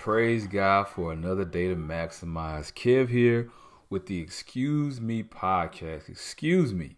Praise God for another day to maximize. Kev here with the Excuse Me podcast. Excuse me.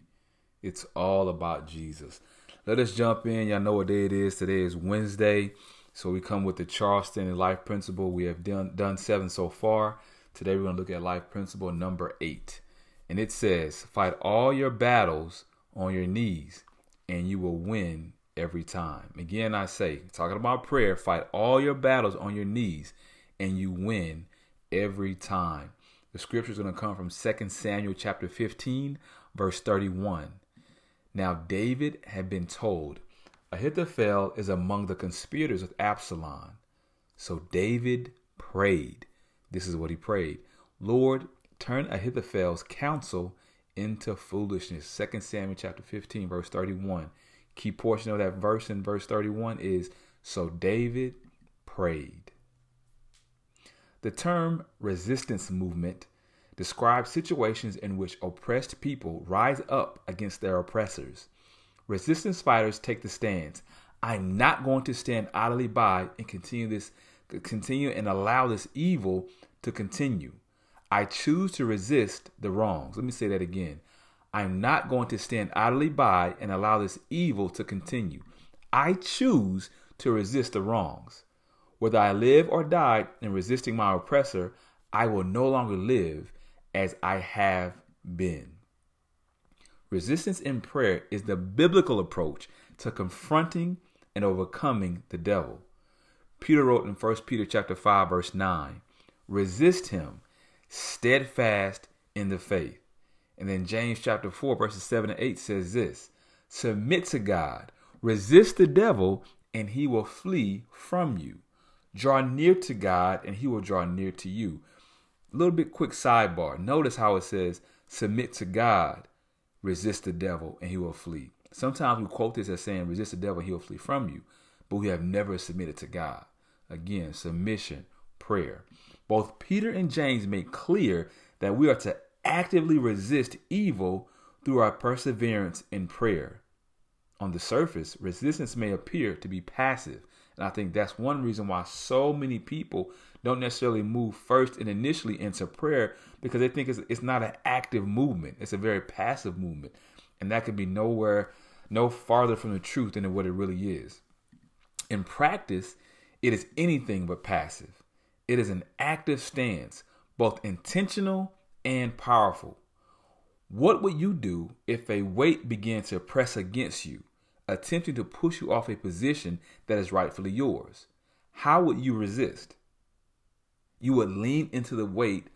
It's all about Jesus. Let us jump in. Y'all know what day it is. Today is Wednesday. So we come with the Charles Stanley life principle. We have done done seven so far. Today we're going to look at life principle number eight. And it says, fight all your battles on your knees and you will win every time. Again, I say, talking about prayer, fight all your battles on your knees and you win every time. The scripture is going to come from 2 Samuel chapter 15, verse 31. Now David had been told, Ahithophel is among the conspirators with Absalom. So David prayed. This is what he prayed. Lord, turn Ahithophel's counsel into foolishness. 2 Samuel chapter 15, verse 31. Key portion of that verse in verse 31 is So David prayed. The term resistance movement describes situations in which oppressed people rise up against their oppressors. Resistance fighters take the stance. I'm not going to stand idly by and continue this continue and allow this evil to continue. I choose to resist the wrongs. Let me say that again. I'm not going to stand idly by and allow this evil to continue. I choose to resist the wrongs. Whether I live or die in resisting my oppressor, I will no longer live as I have been. Resistance in prayer is the biblical approach to confronting and overcoming the devil. Peter wrote in 1 Peter chapter 5 verse 9, resist him steadfast in the faith. And then James chapter 4 verses 7 and 8 says this, submit to God, resist the devil and he will flee from you. Draw near to God and he will draw near to you. A little bit quick sidebar. Notice how it says, submit to God, resist the devil, and he will flee. Sometimes we quote this as saying, resist the devil, he will flee from you, but we have never submitted to God. Again, submission, prayer. Both Peter and James make clear that we are to actively resist evil through our perseverance in prayer. On the surface, resistance may appear to be passive, and I think that's one reason why so many people don't necessarily move first and initially into prayer because they think it's, it's not an active movement. It's a very passive movement. And that could be nowhere, no farther from the truth than what it really is. In practice, it is anything but passive. It is an active stance, both intentional and powerful. What would you do if a weight began to press against you? attempting to push you off a position that is rightfully yours. How would you resist? You would lean into the weight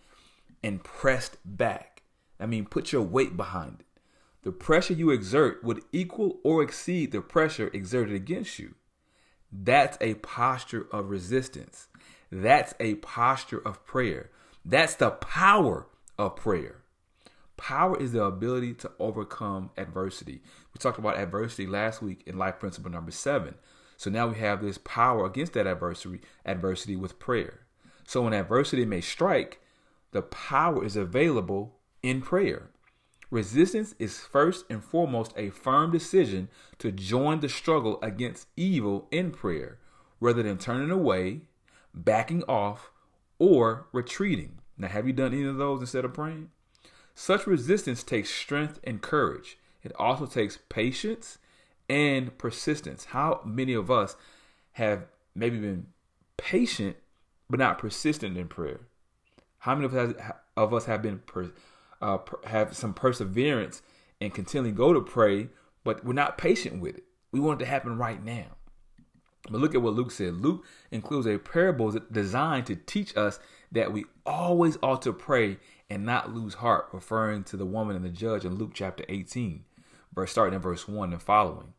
and pressed back. I mean, put your weight behind it. The pressure you exert would equal or exceed the pressure exerted against you. That's a posture of resistance. That's a posture of prayer. That's the power of prayer. Power is the ability to overcome adversity. We talked about adversity last week in life principle number seven. So now we have this power against that adversity, adversity with prayer. So when adversity may strike, the power is available in prayer. Resistance is first and foremost a firm decision to join the struggle against evil in prayer, rather than turning away, backing off, or retreating. Now, have you done any of those instead of praying? Such resistance takes strength and courage. It also takes patience and persistence. How many of us have maybe been patient but not persistent in prayer? How many of us, of us have been uh, have some perseverance and continually go to pray, but we're not patient with it? We want it to happen right now. But look at what Luke said. Luke includes a parable designed to teach us that we always ought to pray and not lose heart, referring to the woman and the judge in Luke chapter 18, verse starting in verse 1 and following.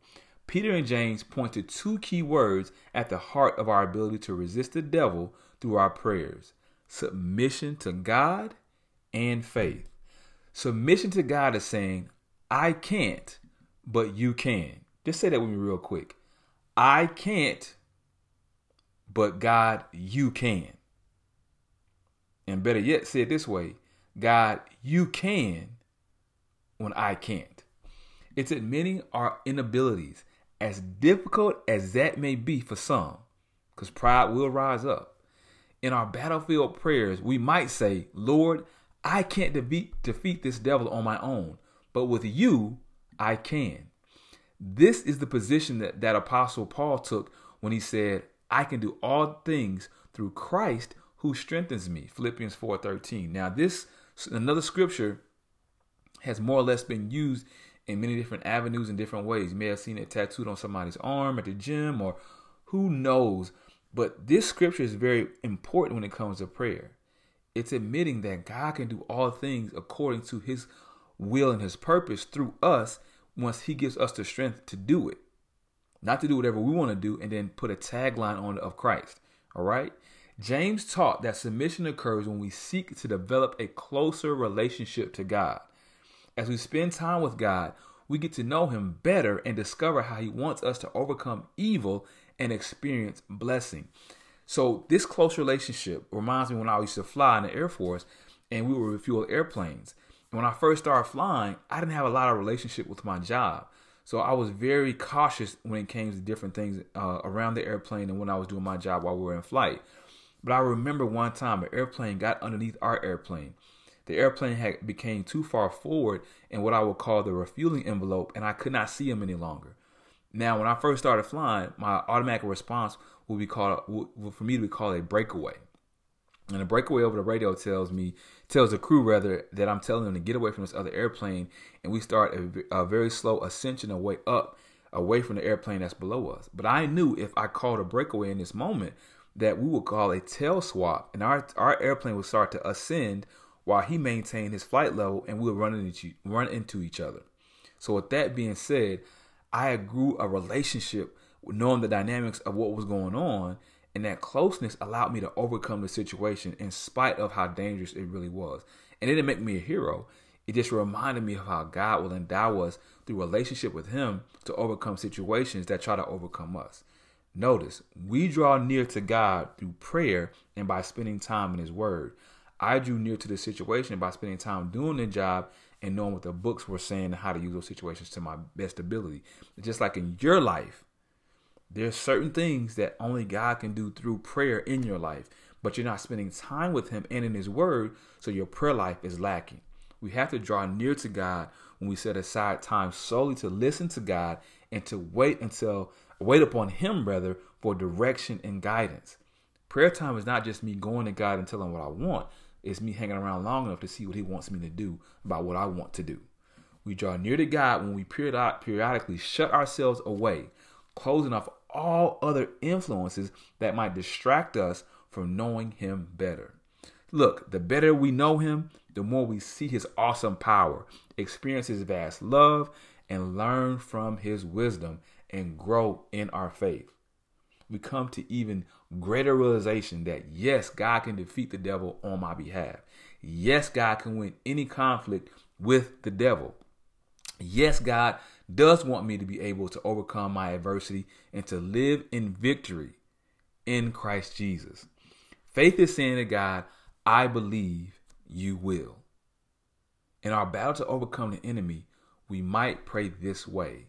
Peter and James point to two key words at the heart of our ability to resist the devil through our prayers submission to God and faith. Submission to God is saying, I can't, but you can. Just say that with me real quick. I can't, but God, you can. And better yet, say it this way God, you can when I can't. It's admitting our inabilities, as difficult as that may be for some, because pride will rise up. In our battlefield prayers, we might say, Lord, I can't defeat, defeat this devil on my own, but with you, I can. This is the position that, that Apostle Paul took when he said, I can do all things through Christ who strengthens me. Philippians 4:13. Now this another scripture has more or less been used in many different avenues and different ways. You may have seen it tattooed on somebody's arm at the gym or who knows. But this scripture is very important when it comes to prayer. It's admitting that God can do all things according to his will and his purpose through us once he gives us the strength to do it. Not to do whatever we want to do and then put a tagline on of Christ. All right? James taught that submission occurs when we seek to develop a closer relationship to God. As we spend time with God, we get to know Him better and discover how He wants us to overcome evil and experience blessing. So, this close relationship reminds me when I used to fly in the Air Force and we would refuel airplanes. When I first started flying, I didn't have a lot of relationship with my job. So I was very cautious when it came to different things uh, around the airplane and when I was doing my job while we were in flight. But I remember one time an airplane got underneath our airplane. The airplane had became too far forward in what I would call the refueling envelope, and I could not see him any longer. Now, when I first started flying, my automatic response would be called, for me to be called a breakaway. And a breakaway over the radio tells me, tells the crew rather, that I'm telling them to get away from this other airplane, and we start a, a very slow ascension away up, away from the airplane that's below us. But I knew if I called a breakaway in this moment, that we would call a tail swap, and our our airplane would start to ascend while he maintained his flight level, and we would run into run into each other. So, with that being said, I grew a relationship knowing the dynamics of what was going on, and that closeness allowed me to overcome the situation in spite of how dangerous it really was. And it didn't make me a hero. It just reminded me of how God will endow us through relationship with Him to overcome situations that try to overcome us. Notice, we draw near to God through prayer and by spending time in His Word. I drew near to the situation by spending time doing the job and knowing what the books were saying and how to use those situations to my best ability. Just like in your life, there's certain things that only God can do through prayer in your life, but you're not spending time with Him and in His Word, so your prayer life is lacking. We have to draw near to God when we set aside time solely to listen to God and to wait until wait upon him rather for direction and guidance. Prayer time is not just me going to God and telling what I want. It's me hanging around long enough to see what he wants me to do about what I want to do. We draw near to God when we periodically shut ourselves away, closing off all other influences that might distract us from knowing him better. Look, the better we know him, the more we see his awesome power, experience his vast love, and learn from his wisdom and grow in our faith. We come to even greater realization that yes, God can defeat the devil on my behalf. Yes, God can win any conflict with the devil. Yes, God does want me to be able to overcome my adversity and to live in victory in Christ Jesus. Faith is saying to God, I believe you will. In our battle to overcome the enemy, we might pray this way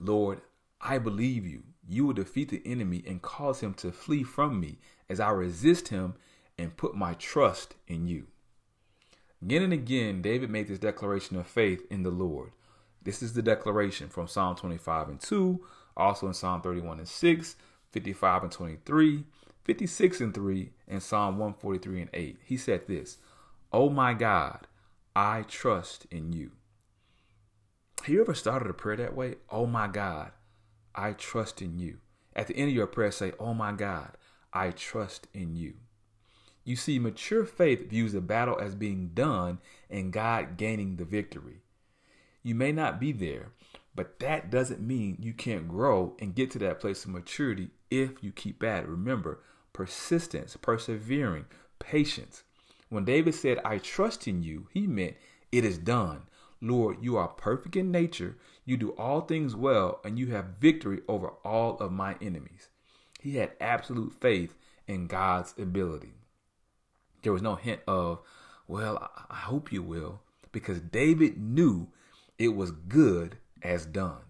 Lord, I believe you. You will defeat the enemy and cause him to flee from me as I resist him and put my trust in you. Again and again, David made this declaration of faith in the Lord. This is the declaration from Psalm 25 and 2, also in Psalm 31 and 6, 55 and 23, 56 and 3, and Psalm 143 and 8. He said this, Oh my God, I trust in you. Have you ever started a prayer that way? Oh my God, I trust in you. At the end of your prayer, say, Oh my God, I trust in you. You see, mature faith views the battle as being done and God gaining the victory. You may not be there, but that doesn't mean you can't grow and get to that place of maturity if you keep at it. Remember, persistence, persevering, patience. When David said, I trust in you, he meant it is done. Lord, you are perfect in nature. You do all things well, and you have victory over all of my enemies. He had absolute faith in God's ability. There was no hint of, well, I- hope you will, because David knew it was good as done.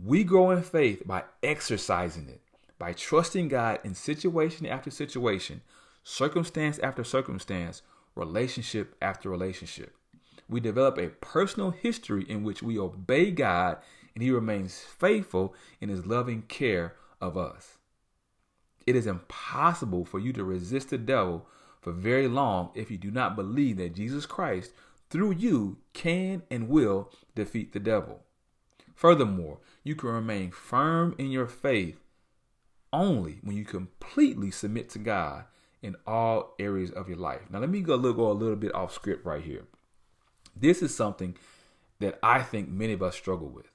We grow in faith by exercising it, by trusting God in situation after situation, circumstance after circumstance, relationship after relationship. We develop a personal history in which we obey God and He remains faithful in His loving care of us. It is impossible for you to resist the devil for very long if you do not believe that Jesus Christ, through you, can and will defeat the devil. Furthermore, you can remain firm in your faith only when you completely submit to God in all areas of your life. Now, let me go, go a little bit off script right here. This is something that I think many of us struggle with.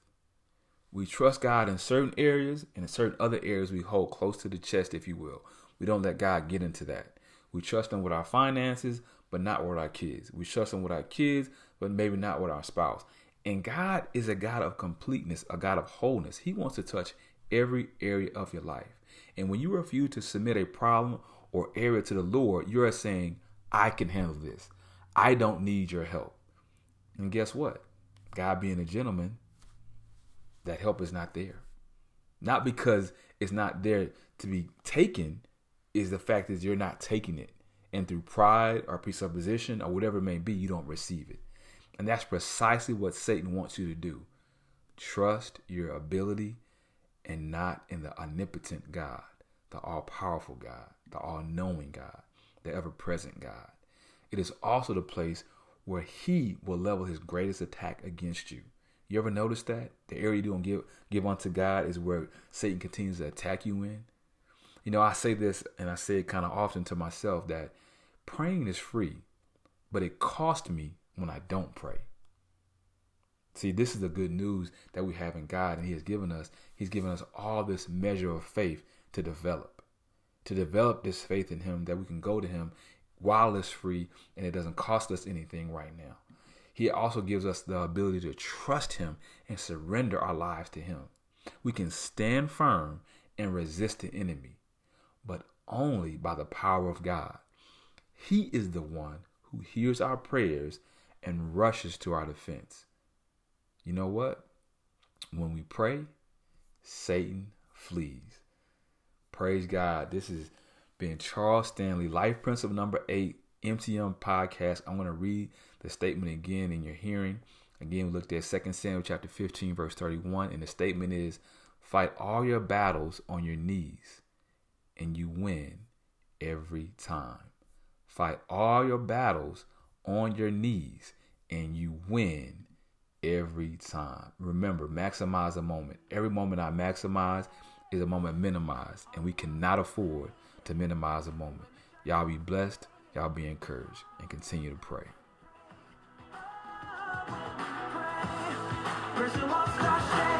We trust God in certain areas, and in certain other areas, we hold close to the chest, if you will. We don't let God get into that. We trust them with our finances, but not with our kids. We trust them with our kids, but maybe not with our spouse. And God is a God of completeness, a God of wholeness. He wants to touch every area of your life. And when you refuse to submit a problem or area to the Lord, you're saying, I can handle this. I don't need your help. And guess what? God being a gentleman, that help is not there. Not because it's not there to be taken, is the fact that you're not taking it. And through pride or presupposition or whatever it may be, you don't receive it. And that's precisely what Satan wants you to do. Trust your ability and not in the omnipotent God, the all powerful God, the all knowing God, the ever present God. It is also the place where He will level His greatest attack against you. You ever notice that? The area you don't give give unto God is where Satan continues to attack you in. You know, I say this and I say it kind of often to myself that praying is free, but it costs me when I don't pray. See, this is the good news that we have in God, and He has given us. He's given us all this measure of faith to develop, to develop this faith in Him that we can go to Him while it's free and it doesn't cost us anything right now. He also gives us the ability to trust Him and surrender our lives to Him. We can stand firm and resist the enemy, but only by the power of God. He is the one who hears our prayers and rushes to our defense. You know what? When we pray, Satan flees. Praise God. This has been Charles Stanley, Life Principle number eight, MTM podcast. I'm going to read the statement again in your hearing. Again, we looked at 2 Samuel chapter 15, verse 31, and the statement is fight all your battles on your knees, and you win every time. Fight all your battles on your knees, and you win every time. Remember, maximize a moment. Every moment I maximize is a moment minimized, and we cannot afford to minimize a moment. Y'all be blessed, y'all be encouraged, and continue to pray. Shaking.